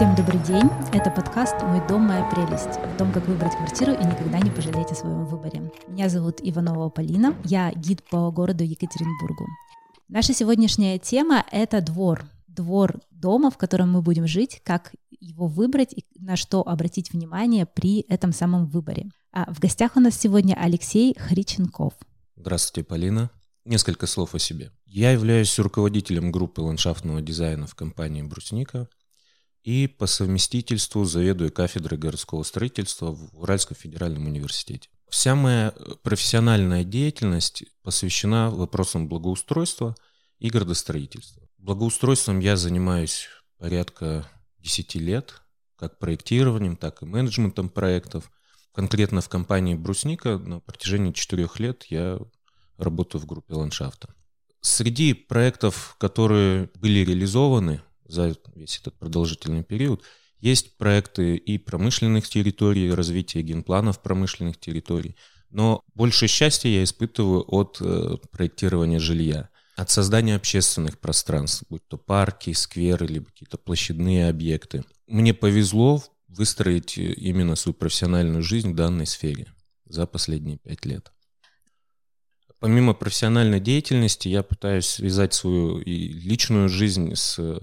Всем добрый день. Это подкаст «Мой дом, моя прелесть» о том, как выбрать квартиру и никогда не пожалеть о своем выборе. Меня зовут Иванова Полина, я гид по городу Екатеринбургу. Наша сегодняшняя тема — это двор. Двор дома, в котором мы будем жить, как его выбрать и на что обратить внимание при этом самом выборе. А в гостях у нас сегодня Алексей Хриченков. Здравствуйте, Полина. Несколько слов о себе. Я являюсь руководителем группы ландшафтного дизайна в компании «Брусника» и по совместительству заведую кафедрой городского строительства в Уральском федеральном университете. Вся моя профессиональная деятельность посвящена вопросам благоустройства и градостроительства. Благоустройством я занимаюсь порядка 10 лет, как проектированием, так и менеджментом проектов. Конкретно в компании «Брусника» на протяжении 4 лет я работаю в группе ландшафта. Среди проектов, которые были реализованы за весь этот продолжительный период, есть проекты и промышленных территорий, развития генпланов промышленных территорий, но больше счастья я испытываю от э, проектирования жилья, от создания общественных пространств, будь то парки, скверы, либо какие-то площадные объекты. Мне повезло выстроить э, именно свою профессиональную жизнь в данной сфере за последние пять лет. Помимо профессиональной деятельности, я пытаюсь связать свою и личную жизнь с, э,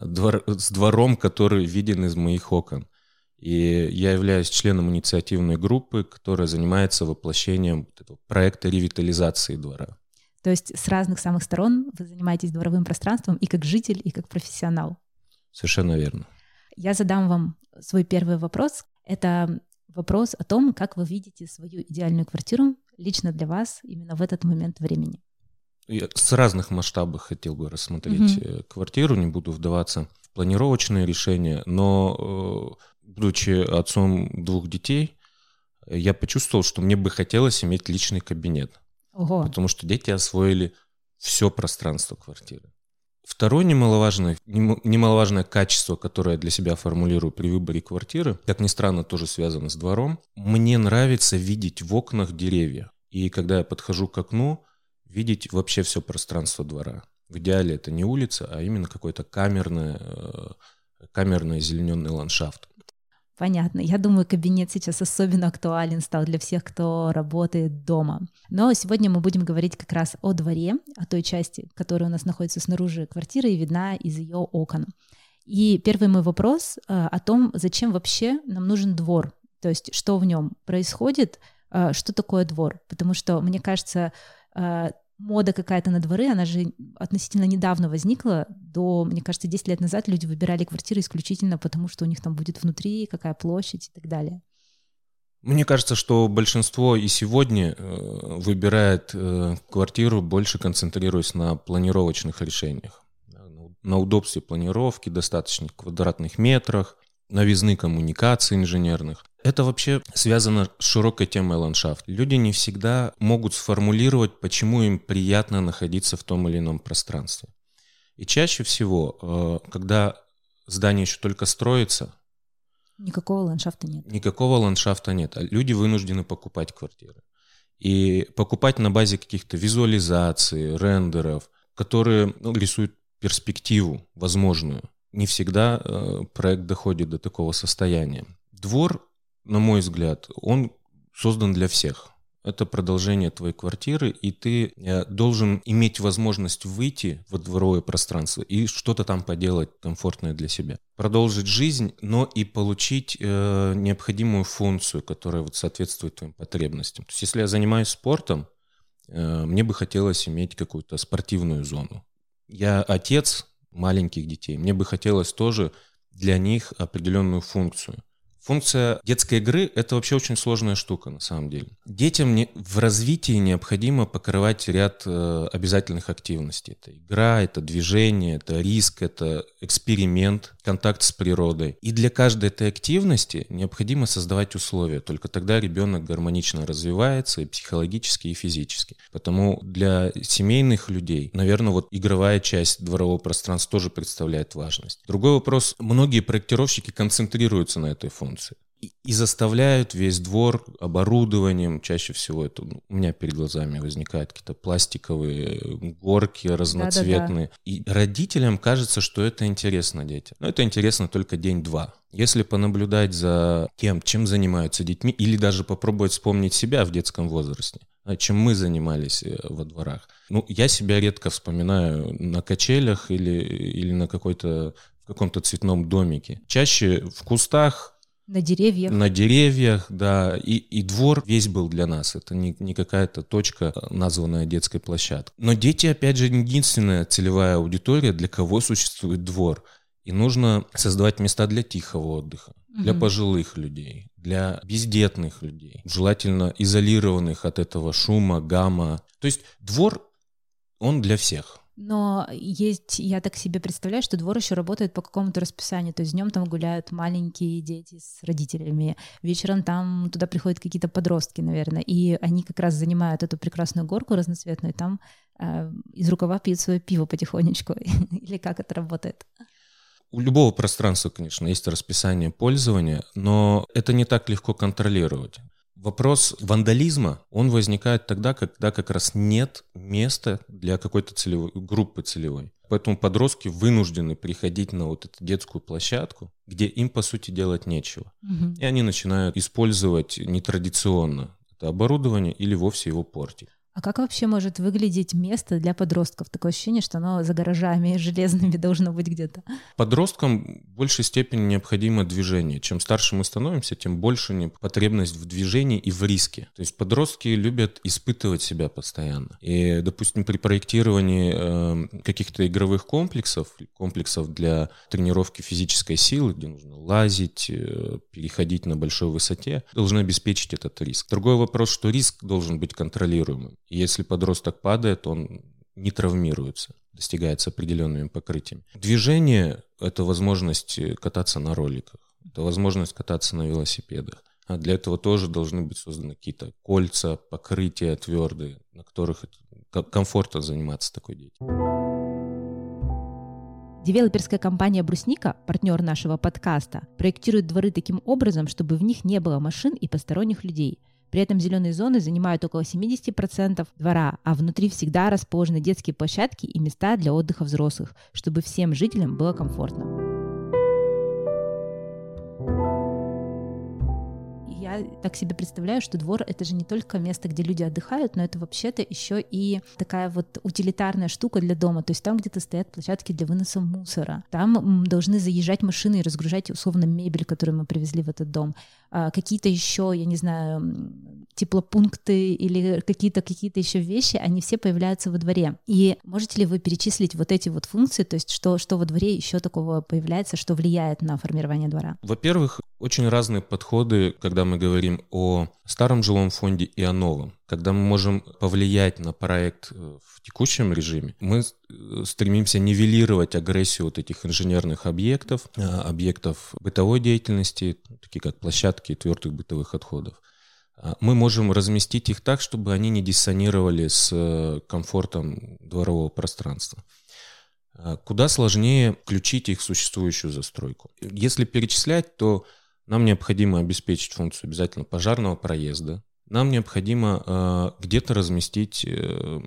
двор, с двором, который виден из моих окон. И я являюсь членом инициативной группы, которая занимается воплощением проекта ревитализации двора. То есть с разных самых сторон вы занимаетесь дворовым пространством и как житель, и как профессионал. Совершенно верно. Я задам вам свой первый вопрос. Это вопрос о том, как вы видите свою идеальную квартиру лично для вас именно в этот момент времени. Я с разных масштабов хотел бы рассмотреть угу. квартиру, не буду вдаваться в планировочные решения, но э, будучи отцом двух детей, я почувствовал, что мне бы хотелось иметь личный кабинет. Ого. Потому что дети освоили все пространство квартиры. Второе немаловажное, немаловажное качество, которое я для себя формулирую при выборе квартиры, как ни странно, тоже связано с двором. Мне нравится видеть в окнах деревья. И когда я подхожу к окну, видеть вообще все пространство двора. В идеале это не улица, а именно какой-то камерный, э, камерный зелененный ландшафт. Понятно. Я думаю, кабинет сейчас особенно актуален стал для всех, кто работает дома. Но сегодня мы будем говорить как раз о дворе, о той части, которая у нас находится снаружи квартиры и видна из ее окон. И первый мой вопрос э, о том, зачем вообще нам нужен двор, то есть что в нем происходит, э, что такое двор. Потому что, мне кажется, мода какая-то на дворы, она же относительно недавно возникла. До, мне кажется, 10 лет назад люди выбирали квартиры исключительно потому, что у них там будет внутри, какая площадь и так далее. Мне кажется, что большинство и сегодня э, выбирает э, квартиру, больше концентрируясь на планировочных решениях. На удобстве планировки, достаточных квадратных метрах, новизны коммуникаций инженерных. Это вообще связано с широкой темой ландшафт. Люди не всегда могут сформулировать, почему им приятно находиться в том или ином пространстве. И чаще всего, э, когда здание еще только строится, никакого ландшафта нет. Никакого ландшафта нет. А люди вынуждены покупать квартиры. И покупать на базе каких-то визуализаций, рендеров, которые ну, рисуют перспективу возможную. Не всегда э, проект доходит до такого состояния. Двор на мой взгляд, он создан для всех. Это продолжение твоей квартиры, и ты э, должен иметь возможность выйти во дворовое пространство и что-то там поделать комфортное для себя. Продолжить жизнь, но и получить э, необходимую функцию, которая вот соответствует твоим потребностям. То есть если я занимаюсь спортом, э, мне бы хотелось иметь какую-то спортивную зону. Я отец маленьких детей, мне бы хотелось тоже для них определенную функцию – Функция детской игры — это вообще очень сложная штука, на самом деле. Детям не, в развитии необходимо покрывать ряд э, обязательных активностей. Это игра, это движение, это риск, это эксперимент, контакт с природой. И для каждой этой активности необходимо создавать условия. Только тогда ребенок гармонично развивается и психологически, и физически. Потому для семейных людей, наверное, вот игровая часть дворового пространства тоже представляет важность. Другой вопрос. Многие проектировщики концентрируются на этой функции функции. и заставляют весь двор оборудованием. Чаще всего это ну, у меня перед глазами возникают какие-то пластиковые горки разноцветные. Да-да-да. И родителям кажется, что это интересно детям. Но это интересно только день-два. Если понаблюдать за тем, чем занимаются детьми, или даже попробовать вспомнить себя в детском возрасте, а чем мы занимались э, во дворах. Ну, я себя редко вспоминаю на качелях или, или на какой-то в каком-то цветном домике. Чаще в кустах, на деревьях. На деревьях, да. И, и двор весь был для нас. Это не, не какая-то точка, названная детской площадкой. Но дети, опять же, единственная целевая аудитория, для кого существует двор. И нужно создавать места для тихого отдыха, для пожилых людей, для бездетных людей, желательно изолированных от этого шума, гамма. То есть двор, он для всех. Но есть, я так себе представляю, что двор еще работает по какому-то расписанию. То есть днем там гуляют маленькие дети с родителями, вечером там туда приходят какие-то подростки, наверное, и они как раз занимают эту прекрасную горку разноцветную, и там э, из рукава пьют свое пиво потихонечку. Или как это работает? У любого пространства, конечно, есть расписание пользования, но это не так легко контролировать. Вопрос вандализма, он возникает тогда, когда как раз нет места для какой-то целевой, группы целевой. Поэтому подростки вынуждены приходить на вот эту детскую площадку, где им, по сути, делать нечего. Угу. И они начинают использовать нетрадиционно это оборудование или вовсе его портить. А как вообще может выглядеть место для подростков? Такое ощущение, что оно за гаражами железными должно быть где-то. Подросткам в большей степени необходимо движение. Чем старше мы становимся, тем больше потребность в движении и в риске. То есть подростки любят испытывать себя постоянно. И, допустим, при проектировании э, каких-то игровых комплексов, комплексов для тренировки физической силы, где нужно лазить, э, переходить на большой высоте, должны обеспечить этот риск. Другой вопрос, что риск должен быть контролируемым. Если подросток падает, он не травмируется, достигается определенными покрытиями. Движение — это возможность кататься на роликах, это возможность кататься на велосипедах. А для этого тоже должны быть созданы какие-то кольца, покрытия твердые, на которых комфортно заниматься такой деятельностью. Девелоперская компания «Брусника», партнер нашего подкаста, проектирует дворы таким образом, чтобы в них не было машин и посторонних людей – при этом зеленые зоны занимают около 70% двора, а внутри всегда расположены детские площадки и места для отдыха взрослых, чтобы всем жителям было комфортно. Так себе представляю, что двор — это же не только место, где люди отдыхают, но это вообще-то еще и такая вот утилитарная штука для дома. То есть там где-то стоят площадки для выноса мусора. Там должны заезжать машины и разгружать условно мебель, которую мы привезли в этот дом. А какие-то еще, я не знаю, теплопункты или какие-то какие-то еще вещи, они все появляются во дворе. И можете ли вы перечислить вот эти вот функции, то есть что, что во дворе еще такого появляется, что влияет на формирование двора? Во-первых, очень разные подходы, когда мы говорим о старом жилом фонде и о новом. Когда мы можем повлиять на проект э, в текущем режиме, мы э, стремимся нивелировать агрессию вот этих инженерных объектов, э, объектов бытовой деятельности, такие как площадки твердых бытовых отходов. А мы можем разместить их так, чтобы они не диссонировали с комфортом дворового пространства. А куда сложнее включить их в существующую застройку. Если перечислять, то нам необходимо обеспечить функцию обязательно пожарного проезда. Нам необходимо э, где-то разместить э,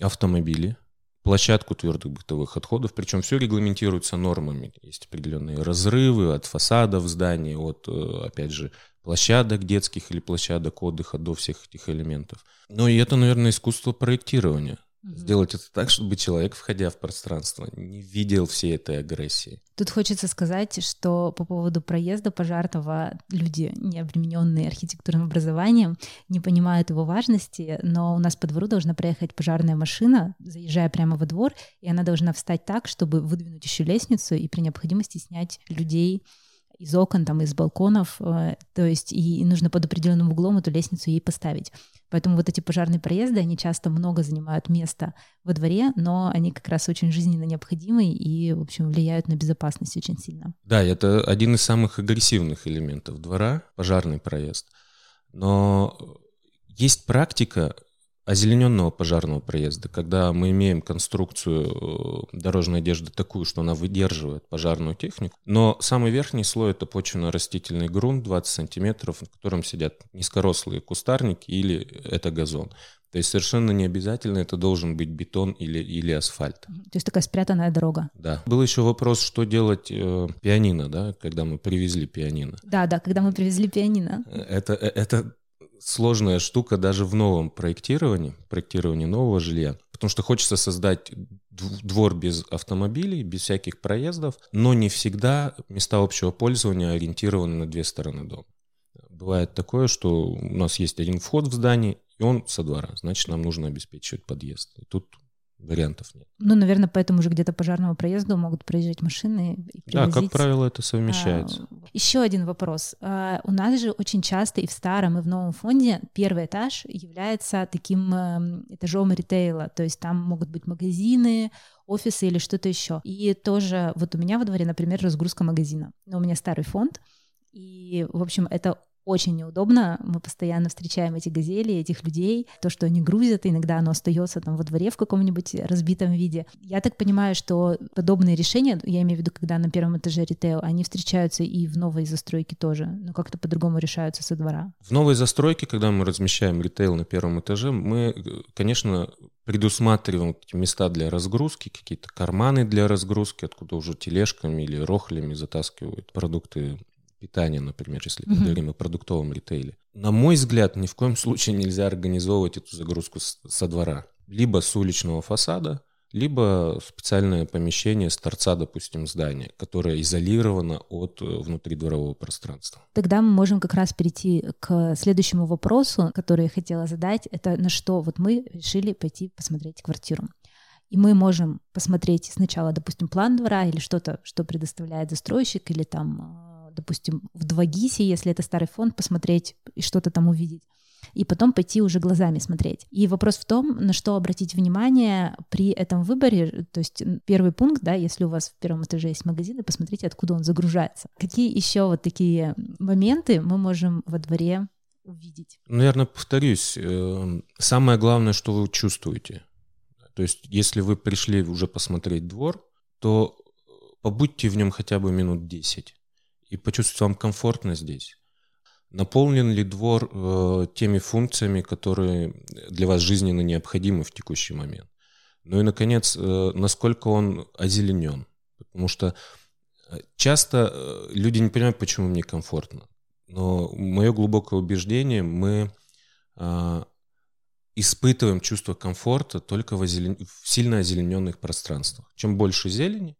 автомобили, площадку твердых бытовых отходов, причем все регламентируется нормами. Есть определенные разрывы от фасадов зданий, от, э, опять же, площадок детских или площадок отдыха до всех этих элементов. Но и это, наверное, искусство проектирования. Угу. Сделать это так, чтобы человек, входя в пространство, не видел всей этой агрессии. Тут хочется сказать, что по поводу проезда пожарного люди, не обремененные архитектурным образованием, не понимают его важности, но у нас по двору должна проехать пожарная машина, заезжая прямо во двор, и она должна встать так, чтобы выдвинуть еще лестницу и при необходимости снять людей из окон, там, из балконов, э, то есть и нужно под определенным углом эту лестницу ей поставить. Поэтому вот эти пожарные проезды, они часто много занимают места во дворе, но они как раз очень жизненно необходимы и, в общем, влияют на безопасность очень сильно. Да, это один из самых агрессивных элементов двора, пожарный проезд. Но есть практика озелененного пожарного проезда, когда мы имеем конструкцию э, дорожной одежды такую, что она выдерживает пожарную технику, но самый верхний слой это почвенно-растительный грунт 20 сантиметров, в котором сидят низкорослые кустарники или это газон. То есть совершенно не обязательно это должен быть бетон или, или асфальт. То есть такая спрятанная дорога. Да. Был еще вопрос, что делать э, пианино, да, когда мы привезли пианино. Да, да, когда мы привезли пианино. Э, это, э, это сложная штука даже в новом проектировании, проектировании нового жилья, потому что хочется создать двор без автомобилей, без всяких проездов, но не всегда места общего пользования ориентированы на две стороны дома. Бывает такое, что у нас есть один вход в здание, и он со двора, значит, нам нужно обеспечивать подъезд. И тут вариантов нет. Ну, наверное, поэтому же где-то пожарного проезда могут проезжать машины. И да, как правило, это совмещается. А, еще один вопрос. А, у нас же очень часто и в старом, и в новом фонде первый этаж является таким эм, этажом ритейла, то есть там могут быть магазины, офисы или что-то еще. И тоже вот у меня во дворе, например, разгрузка магазина. Но у меня старый фонд, и, в общем, это очень неудобно. Мы постоянно встречаем эти газели, этих людей. То, что они грузят, иногда оно остается там во дворе в каком-нибудь разбитом виде. Я так понимаю, что подобные решения, я имею в виду, когда на первом этаже ритейл, они встречаются и в новой застройке тоже, но как-то по-другому решаются со двора. В новой застройке, когда мы размещаем ритейл на первом этаже, мы, конечно, предусматриваем места для разгрузки, какие-то карманы для разгрузки, откуда уже тележками или рохлями затаскивают продукты питания, например, если мы говорим о продуктовом ритейле. На мой взгляд, ни в коем случае нельзя организовывать эту загрузку с, со двора. Либо с уличного фасада, либо специальное помещение с торца, допустим, здания, которое изолировано от э, внутридворового пространства. Тогда мы можем как раз перейти к следующему вопросу, который я хотела задать. Это на что вот мы решили пойти посмотреть квартиру. И мы можем посмотреть сначала, допустим, план двора или что-то, что предоставляет застройщик, или там допустим, в 2GIS, если это старый фонд, посмотреть и что-то там увидеть и потом пойти уже глазами смотреть. И вопрос в том, на что обратить внимание при этом выборе. То есть первый пункт, да, если у вас в первом этаже есть магазин, посмотрите, откуда он загружается. Какие еще вот такие моменты мы можем во дворе увидеть? Наверное, повторюсь, э, самое главное, что вы чувствуете. То есть если вы пришли уже посмотреть двор, то побудьте в нем хотя бы минут 10 и почувствовать вам комфортно здесь. Наполнен ли двор э, теми функциями, которые для вас жизненно необходимы в текущий момент? Ну и, наконец, э, насколько он озеленен? Потому что э, часто э, люди не понимают, почему мне комфортно. Но мое глубокое убеждение, мы э, испытываем чувство комфорта только в, озелен... в сильно озелененных пространствах. Чем больше зелени,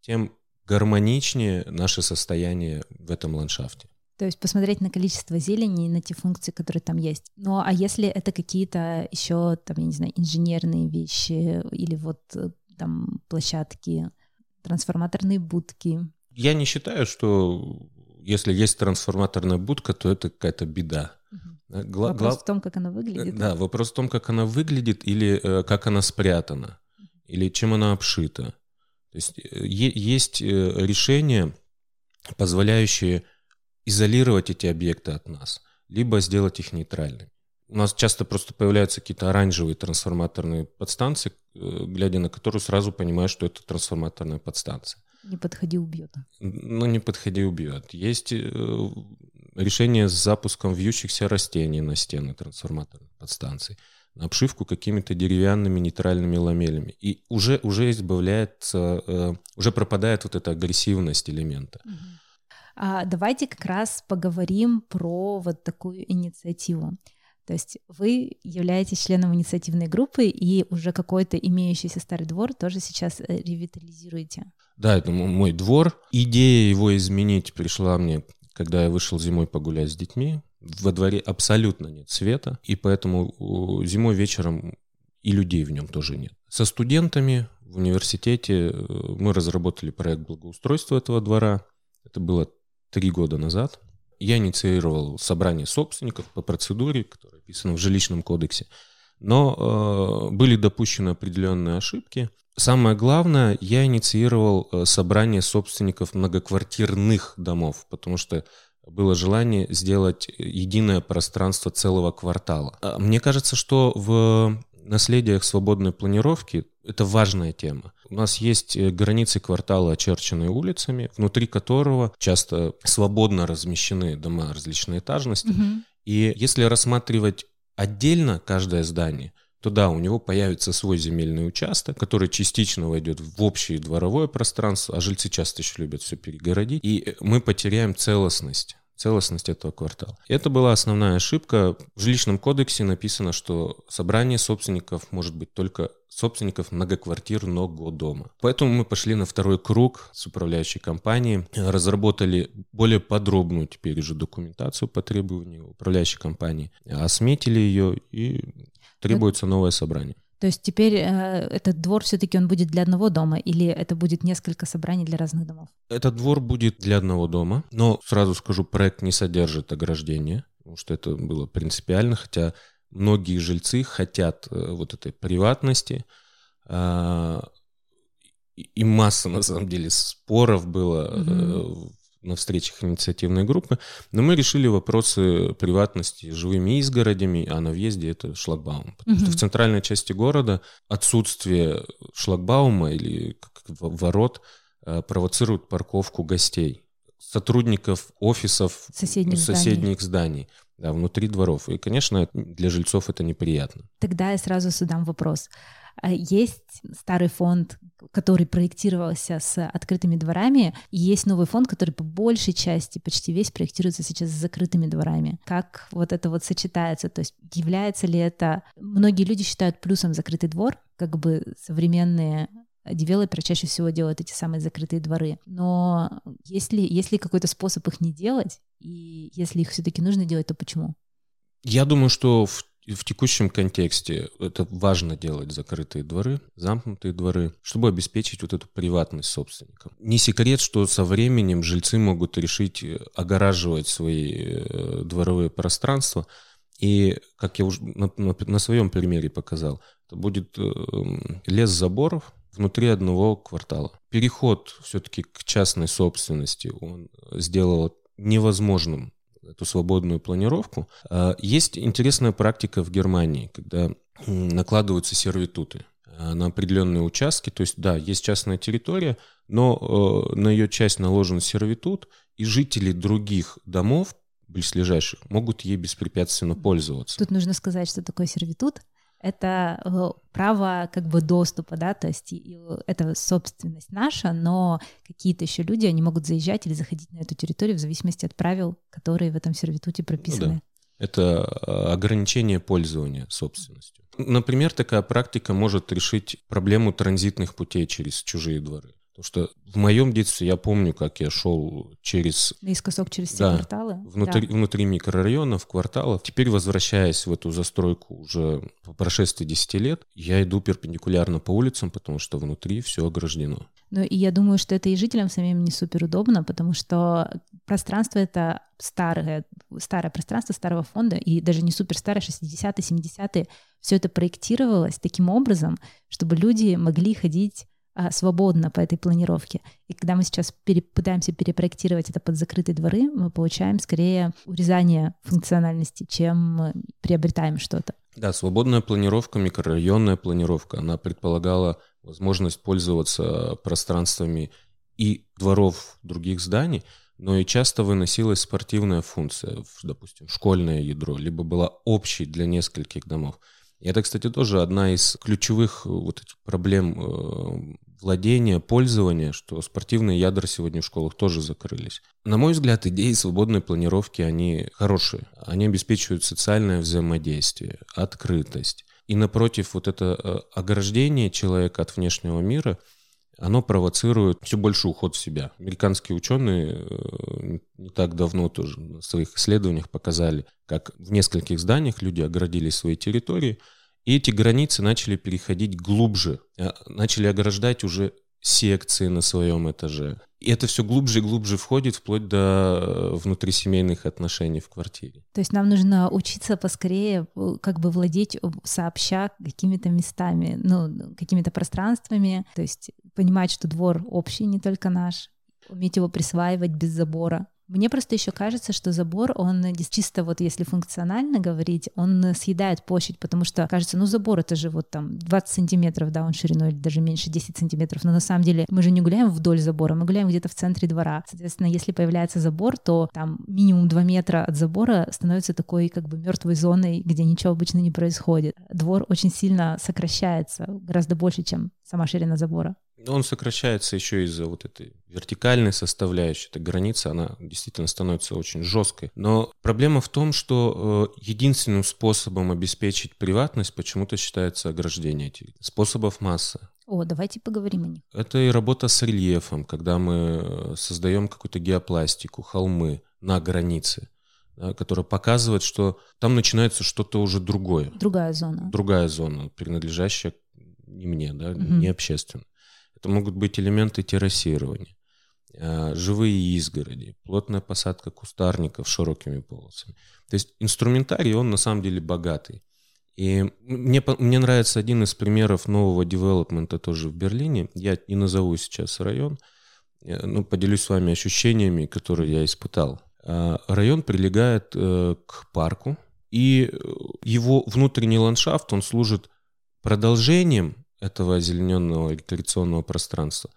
тем гармоничнее наше состояние в этом ландшафте. То есть посмотреть на количество зелени и на те функции, которые там есть. Ну а если это какие-то еще, там, я не знаю, инженерные вещи или вот э, там площадки, трансформаторные будки? Я не считаю, что если есть трансформаторная будка, то это какая-то беда. Угу. Гла- вопрос в том, как она выглядит. Да, вопрос в том, как она выглядит или э, как она спрятана, или чем она обшита. То есть э, есть э, решения, позволяющие изолировать эти объекты от нас, либо сделать их нейтральными. У нас часто просто появляются какие-то оранжевые трансформаторные подстанции, э, глядя на которые сразу понимаешь, что это трансформаторная подстанция. Не подходи, убьет. Ну, не подходи, убьет. Есть решение с запуском вьющихся растений на стены трансформаторных подстанций обшивку какими-то деревянными нейтральными ламелями. И уже, уже избавляется, э, уже пропадает вот эта агрессивность элемента. А давайте как раз поговорим про вот такую инициативу. То есть вы являетесь членом инициативной группы и уже какой-то имеющийся старый двор тоже сейчас э, ревитализируете. Да, это мой двор. Идея его изменить пришла мне, когда я вышел зимой погулять с детьми во дворе абсолютно нет света, и поэтому зимой вечером и людей в нем тоже нет. Со студентами в университете э, мы разработали проект благоустройства этого двора. Это было три года назад. Я инициировал собрание собственников по процедуре, которая описана в жилищном кодексе. Но э, были допущены определенные ошибки. Самое главное, я инициировал э, собрание собственников многоквартирных домов, потому что было желание сделать единое пространство целого квартала. А мне кажется, что в наследиях свободной планировки это важная тема. У нас есть э, границы квартала, очерченные улицами, внутри которого часто свободно размещены дома различной этажности. Угу. И если рассматривать отдельно каждое здание, то да, у него появится свой земельный участок, который частично войдет в общее дворовое пространство, а жильцы часто еще любят все перегородить, и мы потеряем целостность целостность этого квартала. Это была основная ошибка. В жилищном кодексе написано, что собрание собственников может быть только собственников многоквартирного дома. Поэтому мы пошли на второй круг с управляющей компанией, разработали более подробную теперь уже документацию по требованию управляющей компании, осметили ее и требуется новое собрание. То есть теперь э, этот двор все-таки он будет для одного дома или это будет несколько собраний для разных домов? Этот двор будет для одного дома, но сразу скажу, проект не содержит ограждения, потому что это было принципиально, хотя многие жильцы хотят э, вот этой приватности, э, и масса на самом деле споров было mm-hmm. На встречах инициативной группы, но мы решили вопросы приватности живыми изгородями, а на въезде это шлагбаум. Потому угу. что в центральной части города отсутствие шлагбаума или ворот э, провоцирует парковку гостей, сотрудников офисов соседних, соседних зданий. зданий да, внутри дворов. И, конечно, для жильцов это неприятно. Тогда я сразу задам вопрос. А есть старый фонд, который проектировался с открытыми дворами, и есть новый фонд, который по большей части, почти весь проектируется сейчас с закрытыми дворами. Как вот это вот сочетается? То есть является ли это... Многие люди считают плюсом закрытый двор, как бы современные девелоперы чаще всего делают эти самые закрытые дворы. Но есть ли, есть ли какой-то способ их не делать? И если их все-таки нужно делать, то почему? Я думаю, что в в текущем контексте это важно делать закрытые дворы, замкнутые дворы, чтобы обеспечить вот эту приватность собственникам. Не секрет, что со временем жильцы могут решить э, огораживать свои э, дворовые пространства. И, как я уже на, на, на своем примере показал, это будет э, лес заборов внутри одного квартала. Переход все-таки к частной собственности он сделал невозможным эту свободную планировку. А, есть интересная практика в Германии, когда накладываются сервитуты а, на определенные участки. То есть, да, есть частная территория, но э, на ее часть наложен сервитут, и жители других домов близлежащих могут ей беспрепятственно пользоваться. Тут нужно сказать, что такое сервитут это э, право как бы доступа, да, то есть это собственность наша, но какие-то еще люди, они могут заезжать или заходить на эту территорию в зависимости от правил, которые в этом сервитуте прописаны. Ну, да. Это а, ограничение пользования собственностью. Например, такая практика может решить проблему транзитных путей через чужие дворы. Потому что в моем детстве я помню, как я шел через... Наискосок через все да, кварталы? Внутри, да. внутри микрорайонов, кварталов. Теперь, возвращаясь в эту застройку уже по прошествии 10 лет, я иду перпендикулярно по улицам, потому что внутри все ограждено. Ну и я думаю, что это и жителям самим не супер удобно, потому что пространство это старое, старое пространство старого фонда, и даже не супер старое, 60-е, 70-е, все это проектировалось таким образом, чтобы люди могли ходить свободно по этой планировке. И когда мы сейчас пере, пытаемся перепроектировать это под закрытые дворы, мы получаем скорее урезание функциональности, чем приобретаем что-то. Да, свободная планировка, микрорайонная планировка, она предполагала возможность пользоваться пространствами и дворов других зданий, но и часто выносилась спортивная функция, допустим, школьное ядро, либо была общей для нескольких домов. И это, кстати, тоже одна из ключевых э, вот этих проблем э, владения, пользования, что спортивные ядра сегодня в школах тоже закрылись. На мой взгляд, идеи свободной планировки, они хорошие. Они обеспечивают социальное взаимодействие, открытость. И напротив, вот это э, ограждение человека от внешнего мира, оно провоцирует все больше уход в себя. Американские ученые не так давно тоже на своих исследованиях показали, как в нескольких зданиях люди оградили свои территории, и эти границы начали переходить глубже, а, начали ограждать уже секции на своем этаже. И это все глубже и глубже входит вплоть до э, внутрисемейных отношений в квартире. То есть нам нужно учиться поскорее э, как бы владеть сообща какими-то местами, ну, какими-то пространствами, то есть понимать, что двор общий, не только наш, уметь его присваивать без забора. Мне просто еще кажется, что забор, он чисто вот если функционально говорить, он съедает площадь, потому что кажется, ну забор это же вот там 20 сантиметров, да, он шириной или даже меньше 10 сантиметров, но на самом деле мы же не гуляем вдоль забора, мы гуляем где-то в центре двора. Соответственно, если появляется забор, то там минимум 2 метра от забора становится такой как бы мертвой зоной, где ничего обычно не происходит. Двор очень сильно сокращается, гораздо больше, чем сама ширина забора. Он сокращается еще из-за вот этой вертикальной составляющей. Эта граница, она действительно становится очень жесткой. Но проблема в том, что э, единственным способом обеспечить приватность почему-то считается ограждение этих способов масса. О, давайте поговорим о них. Это и работа с рельефом, когда мы э, создаем какую-то геопластику, холмы на границе да, которая показывает, что там начинается что-то уже другое. Другая зона. Другая зона, принадлежащая не мне, да, угу. не общественно. Это могут быть элементы террасирования, а, живые изгороди, плотная посадка кустарников широкими полосами. То есть инструментарий, он на самом деле богатый. И мне, мне нравится один из примеров нового девелопмента тоже в Берлине. Я не назову сейчас район, но поделюсь с вами ощущениями, которые я испытал. А, район прилегает э, к парку, и его внутренний ландшафт, он служит продолжением этого озелененного рекреационного пространства.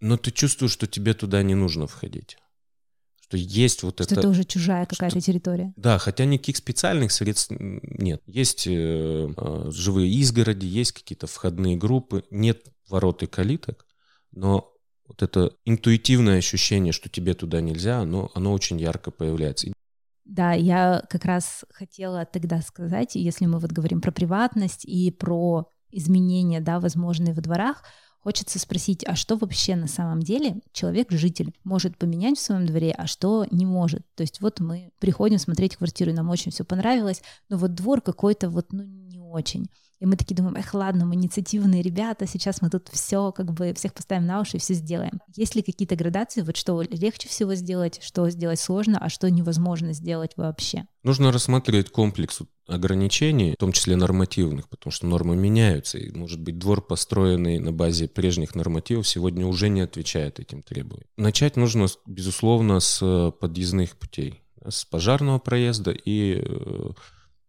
Но ты чувствуешь, что тебе туда не нужно входить. Что есть вот что это... это уже чужая какая-то территория. Да, хотя никаких специальных средств нет. Есть э, э, живые изгороди, есть какие-то входные группы, нет ворот и калиток, но вот это интуитивное ощущение, что тебе туда нельзя, оно, оно очень ярко появляется. Да, я как раз хотела тогда сказать, если мы вот говорим про приватность и про изменения, да, возможные во дворах, Хочется спросить, а что вообще на самом деле человек-житель может поменять в своем дворе, а что не может? То есть вот мы приходим смотреть квартиру, и нам очень все понравилось, но вот двор какой-то вот ну не очень. И мы такие думаем, эх, ладно, мы инициативные ребята, сейчас мы тут все, как бы, всех поставим на уши и все сделаем. Есть ли какие-то градации, вот что легче всего сделать, что сделать сложно, а что невозможно сделать вообще? Нужно рассматривать комплекс ограничений, в том числе нормативных, потому что нормы меняются, и, может быть, двор, построенный на базе прежних нормативов, сегодня уже не отвечает этим требованиям. Начать нужно, безусловно, с подъездных путей, с пожарного проезда и э,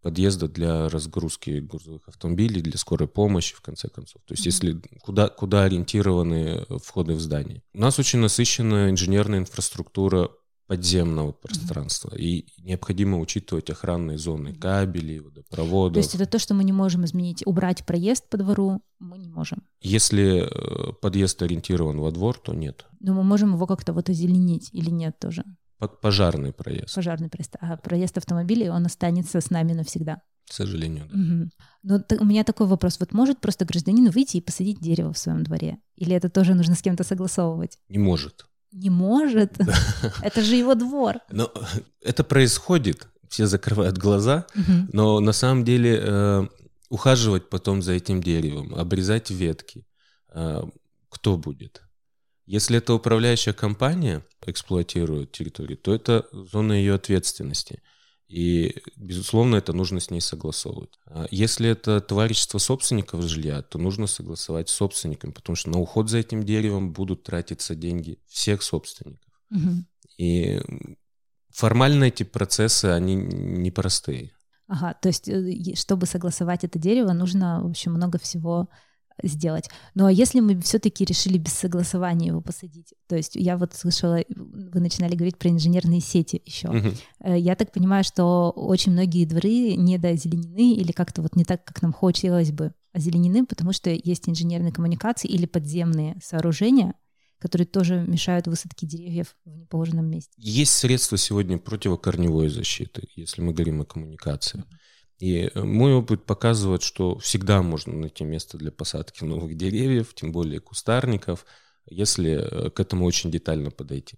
подъезда для разгрузки грузовых автомобилей, для скорой помощи, в конце концов. То есть, если куда, куда ориентированы входы в здание. У нас очень насыщенная инженерная инфраструктура подземного пространства. Mm-hmm. И необходимо учитывать охранные зоны, кабели, водопроводы. То есть это то, что мы не можем изменить. Убрать проезд по двору мы не можем. Если э, подъезд ориентирован во двор, то нет. Но мы можем его как-то вот озеленить или нет тоже? Пожарный проезд. Пожарный проезд. А проезд автомобилей, он останется с нами навсегда. К сожалению, да. Угу. Но т- у меня такой вопрос. Вот может просто гражданин выйти и посадить дерево в своем дворе? Или это тоже нужно с кем-то согласовывать? Не может. Не может? Это же его двор. Но это происходит. Все закрывают глаза, но на самом деле э, ухаживать потом за этим деревом, обрезать ветки, э, кто будет? Если это управляющая компания эксплуатирует территорию, то это зона ее ответственности. И, безусловно, это нужно с ней согласовывать. А если это товарищество собственников жилья, то нужно согласовать с собственниками, потому что на уход за этим деревом будут тратиться деньги всех собственников. Угу. И формально эти процессы, они непростые. Ага, то есть, э, чтобы согласовать это дерево, нужно, в общем, много всего сделать. Ну а если мы все-таки решили без согласования его посадить, то есть я вот слышала, вы начинали говорить про инженерные сети еще. Uh-huh. Я так понимаю, что очень многие дворы недоозеленены или как-то вот не так, как нам хотелось бы озеленены, потому что есть инженерные коммуникации или подземные сооружения, которые тоже мешают высадке деревьев в неположенном месте. Есть средства сегодня противокорневой защиты, если мы говорим о коммуникациях. Uh-huh. И э, мой опыт показывает, что всегда можно найти место для посадки новых деревьев, тем более кустарников, если э, к этому очень детально подойти.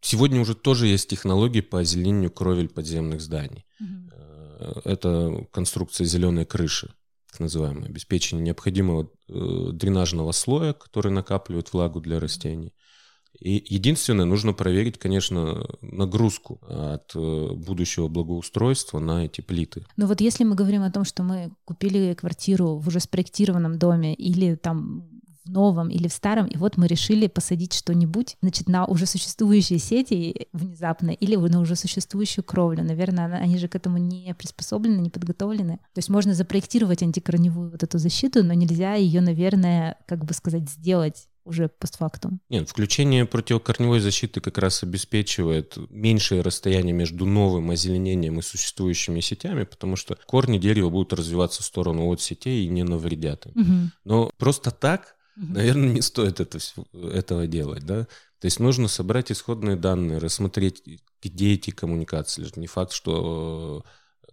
Сегодня уже тоже есть технологии по озеленению кровель подземных зданий. Угу. Это конструкция зеленой крыши, так называемое, обеспечение необходимого дренажного слоя, который накапливает влагу для растений. И единственное, нужно проверить, конечно, нагрузку от э, будущего благоустройства на эти плиты. Ну вот если мы говорим о том, что мы купили квартиру в уже спроектированном доме или там новом или в старом, и вот мы решили посадить что-нибудь, значит, на уже существующие сети внезапно или на уже существующую кровлю. Наверное, они же к этому не приспособлены, не подготовлены. То есть можно запроектировать антикорневую вот эту защиту, но нельзя ее, наверное, как бы сказать, сделать уже постфактум. Нет, включение противокорневой защиты как раз обеспечивает меньшее расстояние между новым озеленением и существующими сетями, потому что корни дерева будут развиваться в сторону от сетей и не навредят им. Угу. Но просто так, угу. наверное, не стоит это, этого делать, да? То есть нужно собрать исходные данные, рассмотреть, где эти коммуникации. Не факт, что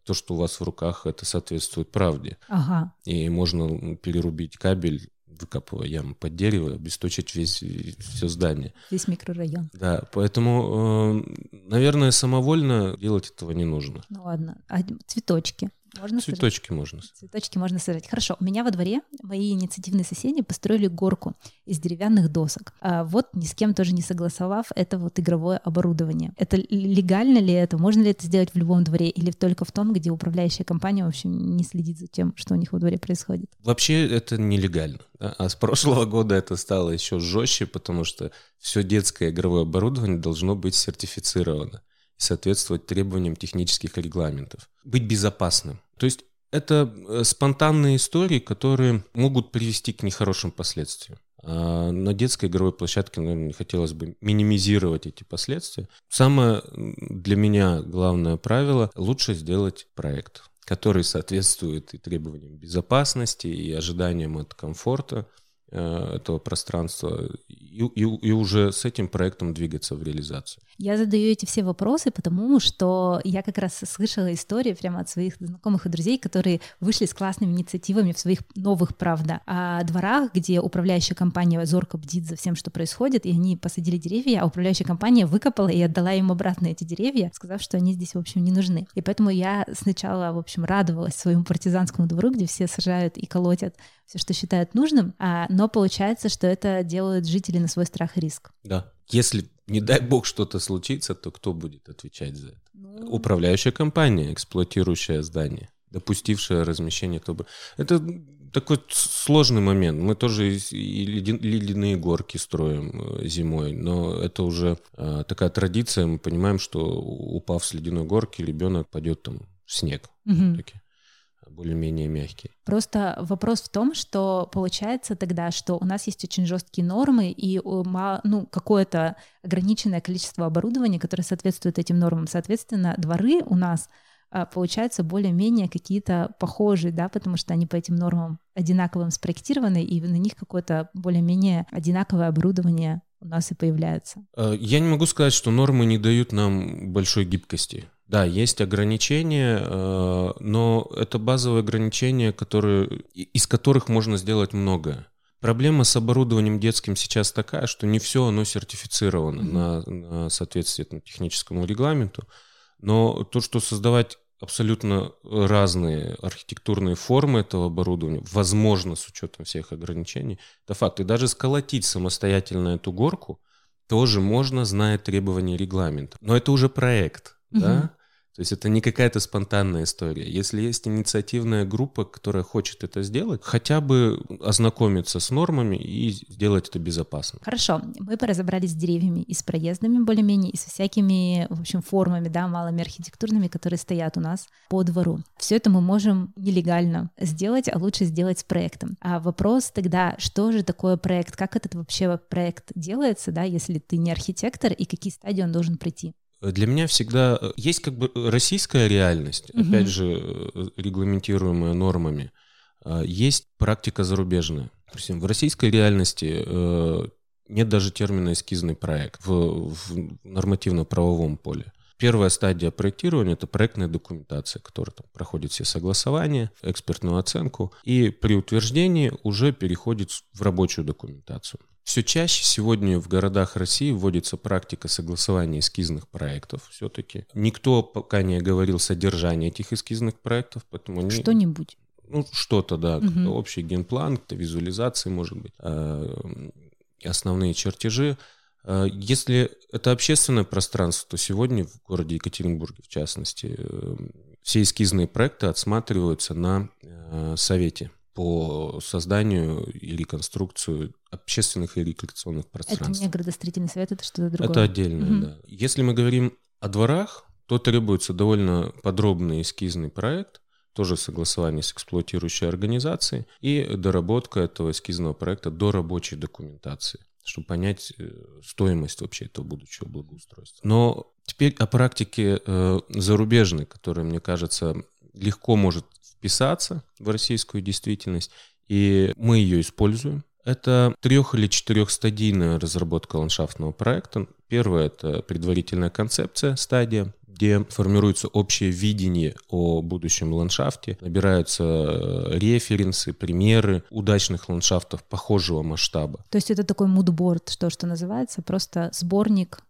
то, что у вас в руках, это соответствует правде. Ага. И можно перерубить кабель выкапывая яму под дерево, обесточить весь, все здание. Весь микрорайон. Да, поэтому, э, наверное, самовольно делать этого не нужно. Ну ладно, а цветочки? Можно Цветочки сажать? можно. Цветочки можно сажать. Хорошо. У меня во дворе мои инициативные соседи построили горку из деревянных досок. А вот ни с кем тоже не согласовав, это вот игровое оборудование. Это легально ли это? Можно ли это сделать в любом дворе или только в том, где управляющая компания, в общем, не следит за тем, что у них во дворе происходит? Вообще это нелегально. Да? А с прошлого года это стало еще жестче, потому что все детское игровое оборудование должно быть сертифицировано соответствовать требованиям технических регламентов. Быть безопасным. То есть это э, спонтанные истории, которые могут привести к нехорошим последствиям. А на детской игровой площадке, наверное, хотелось бы минимизировать эти последствия. Самое для меня главное правило – лучше сделать проект, который соответствует и требованиям безопасности, и ожиданиям от комфорта, Э, этого пространства и, и, и уже с этим проектом двигаться в реализацию. Я задаю эти все вопросы, потому что я как раз слышала истории прямо от своих знакомых и друзей, которые вышли с классными инициативами в своих новых, правда, о дворах, где управляющая компания зорко бдит за всем, что происходит, и они посадили деревья, а управляющая компания выкопала и отдала им обратно эти деревья, сказав, что они здесь, в общем, не нужны. И поэтому я сначала, в общем, радовалась своему партизанскому двору, где все сажают и колотят все, что считают нужным, а, но получается, что это делают жители на свой страх и риск. Да. Если, не дай бог, что-то случится, то кто будет отвечать за это? Ну... Управляющая компания, эксплуатирующая здание, допустившая размещение ТОБ. Это такой сложный момент. Мы тоже и ледяные горки строим э, зимой, но это уже э, такая традиция. Мы понимаем, что упав с ледяной горки, ребенок пойдет там в снег. Угу более-менее мягкие. Просто вопрос в том, что получается тогда, что у нас есть очень жесткие нормы и ну, какое-то ограниченное количество оборудования, которое соответствует этим нормам. Соответственно, дворы у нас а, получаются более-менее какие-то похожие, да, потому что они по этим нормам одинаковым спроектированы, и на них какое-то более-менее одинаковое оборудование у нас и появляется. Э, я не могу сказать, что нормы не дают нам большой гибкости. Да, есть ограничения, э, но это базовые ограничения, которые, из которых можно сделать многое. Проблема с оборудованием детским сейчас такая, что не все оно сертифицировано mm-hmm. на, на соответствие техническому регламенту. Но то, что создавать абсолютно разные архитектурные формы этого оборудования, возможно, с учетом всех ограничений, это факт. И даже сколотить самостоятельно эту горку тоже можно, зная требования регламента. Но это уже проект, угу. да? То есть это не какая-то спонтанная история. Если есть инициативная группа, которая хочет это сделать, хотя бы ознакомиться с нормами и сделать это безопасно. Хорошо, мы поразобрались с деревьями и с проездами более-менее, и со всякими, в общем, формами, да, малыми архитектурными, которые стоят у нас по двору. Все это мы можем нелегально сделать, а лучше сделать с проектом. А вопрос тогда, что же такое проект, как этот вообще проект делается, да, если ты не архитектор, и какие стадии он должен пройти? Для меня всегда э, есть как бы российская реальность, угу. опять же, э, регламентируемая нормами. А, есть практика зарубежная. В российской реальности э, нет даже термина эскизный проект в, в нормативно-правовом поле. Первая стадия проектирования – это проектная документация, которая там проходит все согласования, экспертную оценку, и при утверждении уже переходит в рабочую документацию. Все чаще сегодня в городах России вводится практика согласования эскизных проектов все-таки. Никто пока не говорил содержание этих эскизных проектов, поэтому... Они... Что-нибудь. Ну, что-то, да, угу. общий генплан, визуализации, может быть, а, основные чертежи. А, если это общественное пространство, то сегодня в городе Екатеринбурге, в частности, э, все эскизные проекты отсматриваются на э, совете по созданию и реконструкцию общественных и рекреационных пространств. Это не градостроительный совет, это что-то другое. Это отдельно, угу. да. Если мы говорим о дворах, то требуется довольно подробный эскизный проект, тоже согласование с эксплуатирующей организацией и доработка этого эскизного проекта до рабочей документации чтобы понять э, стоимость вообще этого будущего благоустройства. Но теперь о практике э, зарубежной, которая, мне кажется, легко может вписаться в российскую действительность, и мы ее используем. Это трех- или четырехстадийная разработка ландшафтного проекта. Первая — это предварительная концепция, стадия где формируется общее видение о будущем ландшафте, набираются э, референсы, примеры удачных ландшафтов похожего масштаба. То есть это такой мудборд, что, что называется, просто сборник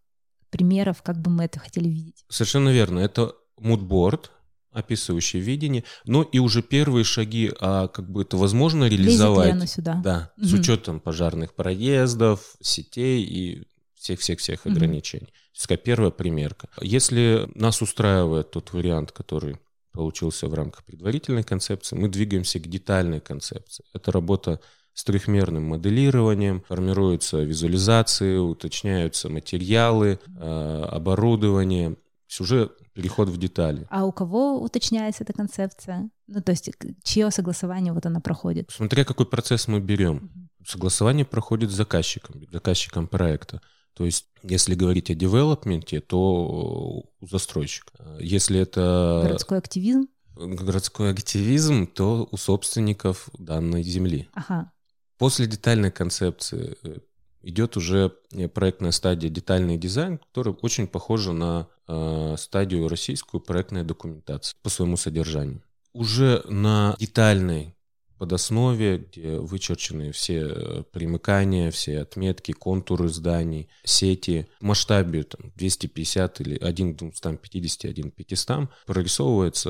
примеров, как бы мы это хотели видеть. Совершенно верно. Это мудборд, описывающий видение, но и уже первые шаги, а как бы это возможно реализовать. Лезет ли оно сюда? Да, угу. с учетом пожарных проездов, сетей и всех-всех-всех угу. ограничений. Это первая примерка. Если нас устраивает тот вариант, который получился в рамках предварительной концепции, мы двигаемся к детальной концепции. Это работа с трехмерным моделированием, формируются визуализации, уточняются материалы, э, оборудование. Уже переход в детали. А у кого уточняется эта концепция? Ну, то есть, чье согласование вот она проходит? Смотря какой процесс мы берем. Согласование проходит с заказчиком, заказчиком проекта. То есть, если говорить о девелопменте, то у застройщика. Если это... Городской активизм? Городской активизм, то у собственников данной земли. Ага. После детальной концепции э, идет уже э, проектная стадия детальный дизайн, который очень похожа на э, стадию российскую проектной документации по своему содержанию. Уже на детальной подоснове, где вычерчены все э, примыкания, все отметки, контуры зданий, сети. В масштабе там, 250 или 1 к 250, 1 к 500 прорисовывается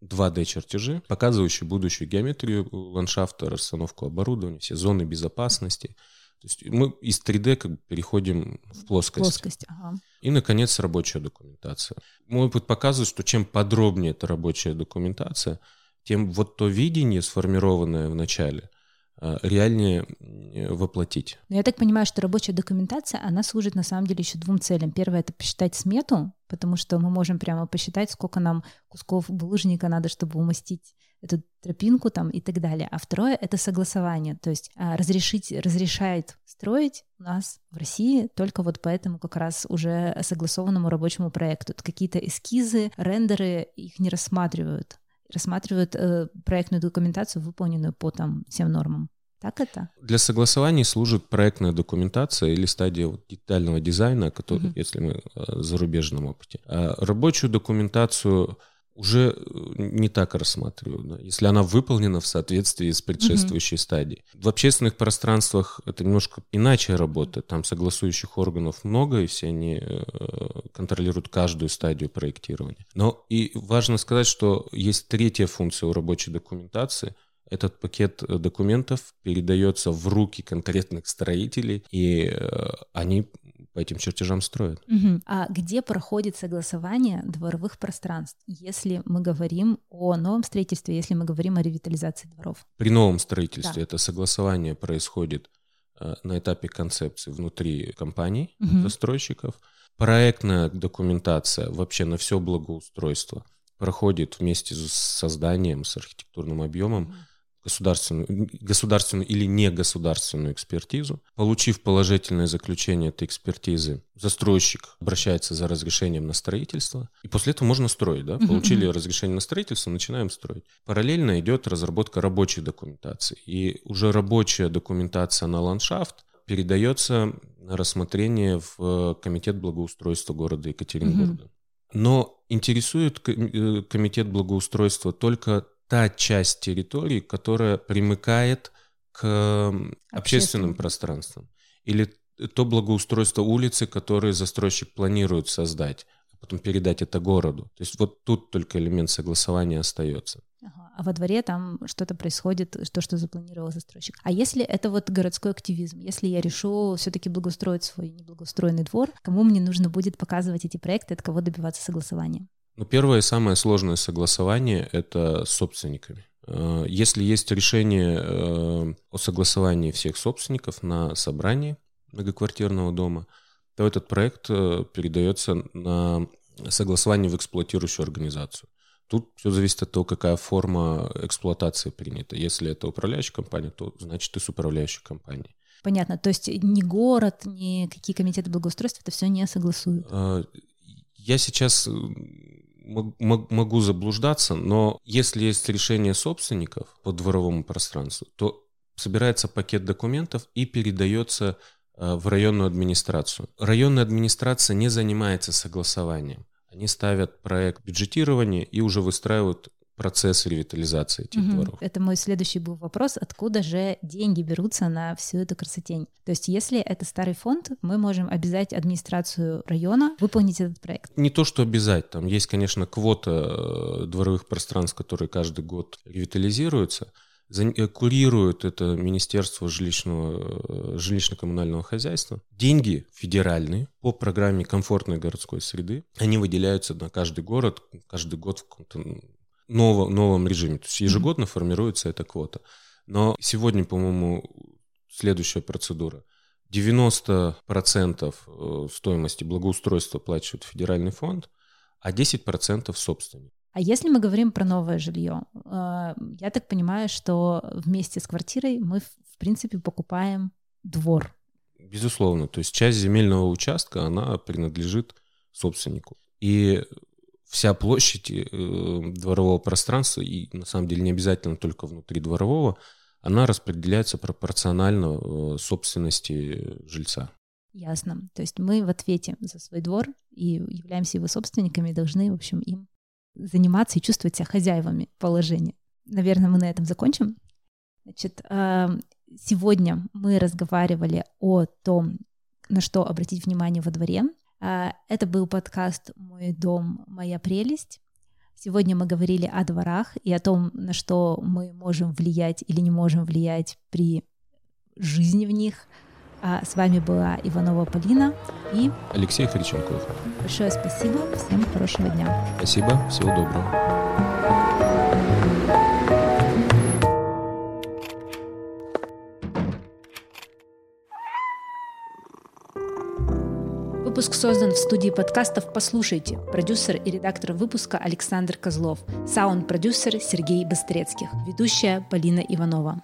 2D-чертежи, э, показывающие будущую геометрию ландшафта, расстановку оборудования, все зоны безопасности. То есть мы из 3D как бы переходим в плоскость. Плоскость, ага. И, наконец, рабочая документация. Мой опыт показывает, что чем подробнее эта рабочая документация, тем вот то видение, сформированное в начале, а, реальнее воплотить. Но я так понимаю, что рабочая документация, она служит на самом деле еще двум целям. Первое — это посчитать смету, потому что мы можем прямо посчитать, сколько нам кусков булыжника надо, чтобы умастить эту тропинку там и так далее. А второе — это согласование, то есть а, разрешить, разрешает строить у нас в России только вот по этому как раз уже согласованному рабочему проекту. Какие-то эскизы, рендеры их не рассматривают рассматривают э, проектную документацию, выполненную по там всем нормам. Так это? Для согласований служит проектная документация или стадия вот детального дизайна, который, mm-hmm. если мы э, зарубежном опыте. А рабочую документацию уже э, не так рассматриваю, да, если она выполнена в соответствии с предшествующей mm-hmm. стадией. В общественных пространствах это немножко иначе работает. Там согласующих органов много, и все они э, контролируют каждую стадию проектирования. Но и важно сказать, что есть третья функция у рабочей документации. Этот пакет э, документов передается в руки конкретных строителей, и они по этим чертежам строят. Угу. А где проходит согласование дворовых пространств, если мы говорим о новом строительстве, если мы говорим о ревитализации дворов? При новом строительстве да. это согласование происходит э, на этапе концепции внутри компаний, угу. застройщиков. Проектная документация вообще на все благоустройство проходит вместе с созданием, с архитектурным объемом. Угу государственную, государственную или негосударственную экспертизу. Получив положительное заключение этой экспертизы, застройщик обращается за разрешением на строительство. И после этого можно строить. Да? Получили разрешение на строительство, начинаем строить. Параллельно идет разработка рабочей документации. И уже рабочая документация на ландшафт передается на рассмотрение в Комитет благоустройства города Екатеринбурга. Но интересует э, Комитет благоустройства только та часть территории, которая примыкает к общественным, общественным пространствам. Или то благоустройство улицы, которое застройщик планирует создать, а потом передать это городу. То есть вот тут только элемент согласования остается. Ага. А во дворе там что-то происходит, то, что запланировал застройщик. А если это вот городской активизм, если я решу все-таки благоустроить свой неблагоустроенный двор, кому мне нужно будет показывать эти проекты, от кого добиваться согласования? Ну, первое и самое сложное согласование — это с собственниками. Э, если есть решение э, о согласовании всех собственников на собрании многоквартирного дома, то этот проект э, передается на согласование в эксплуатирующую организацию. Тут все зависит от того, какая форма эксплуатации принята. Если это управляющая компания, то значит и с управляющей компанией. Понятно. То есть ни город, ни какие комитеты благоустройства это все не согласуют. Я сейчас могу заблуждаться, но если есть решение собственников по дворовому пространству, то собирается пакет документов и передается э, в районную администрацию. Районная администрация не занимается согласованием. Они ставят проект бюджетирования и уже выстраивают процесс ревитализации этих угу. дворов. Это мой следующий был вопрос, откуда же деньги берутся на всю эту красотень? То есть если это старый фонд, мы можем обязать администрацию района выполнить этот проект? Не то, что обязать, там есть, конечно, квота э, дворовых пространств, которые каждый год ревитализируются, э, курирует это Министерство жилищного, э, жилищно-коммунального хозяйства. Деньги федеральные по программе комфортной городской среды, они выделяются на каждый город, каждый год в каком-то ново, новом режиме. То есть ежегодно mm-hmm. формируется эта квота. Но сегодня, по-моему, следующая процедура. 90% э, стоимости благоустройства оплачивает федеральный фонд, а 10% собственник. А если мы говорим про новое жилье, э, я так понимаю, что вместе с квартирой мы, в принципе, покупаем двор. Безусловно, то есть часть земельного участка, она принадлежит собственнику. И вся площадь э, дворового пространства, и на самом деле не обязательно только внутри дворового, она распределяется пропорционально э, собственности жильца. Ясно. То есть мы в ответе за свой двор и являемся его собственниками, и должны, в общем, им заниматься и чувствовать себя хозяевами положения. Наверное, мы на этом закончим. Значит, э, сегодня мы разговаривали о том, на что обратить внимание во дворе, это был подкаст «Мой дом, моя прелесть». Сегодня мы говорили о дворах и о том, на что мы можем влиять или не можем влиять при жизни в них. А с вами была Иванова Полина и Алексей Хриченков. Большое спасибо, всем хорошего дня. Спасибо, всего доброго. Выпуск создан в студии подкастов «Послушайте». Продюсер и редактор выпуска Александр Козлов. Саунд-продюсер Сергей Быстрецких. Ведущая Полина Иванова.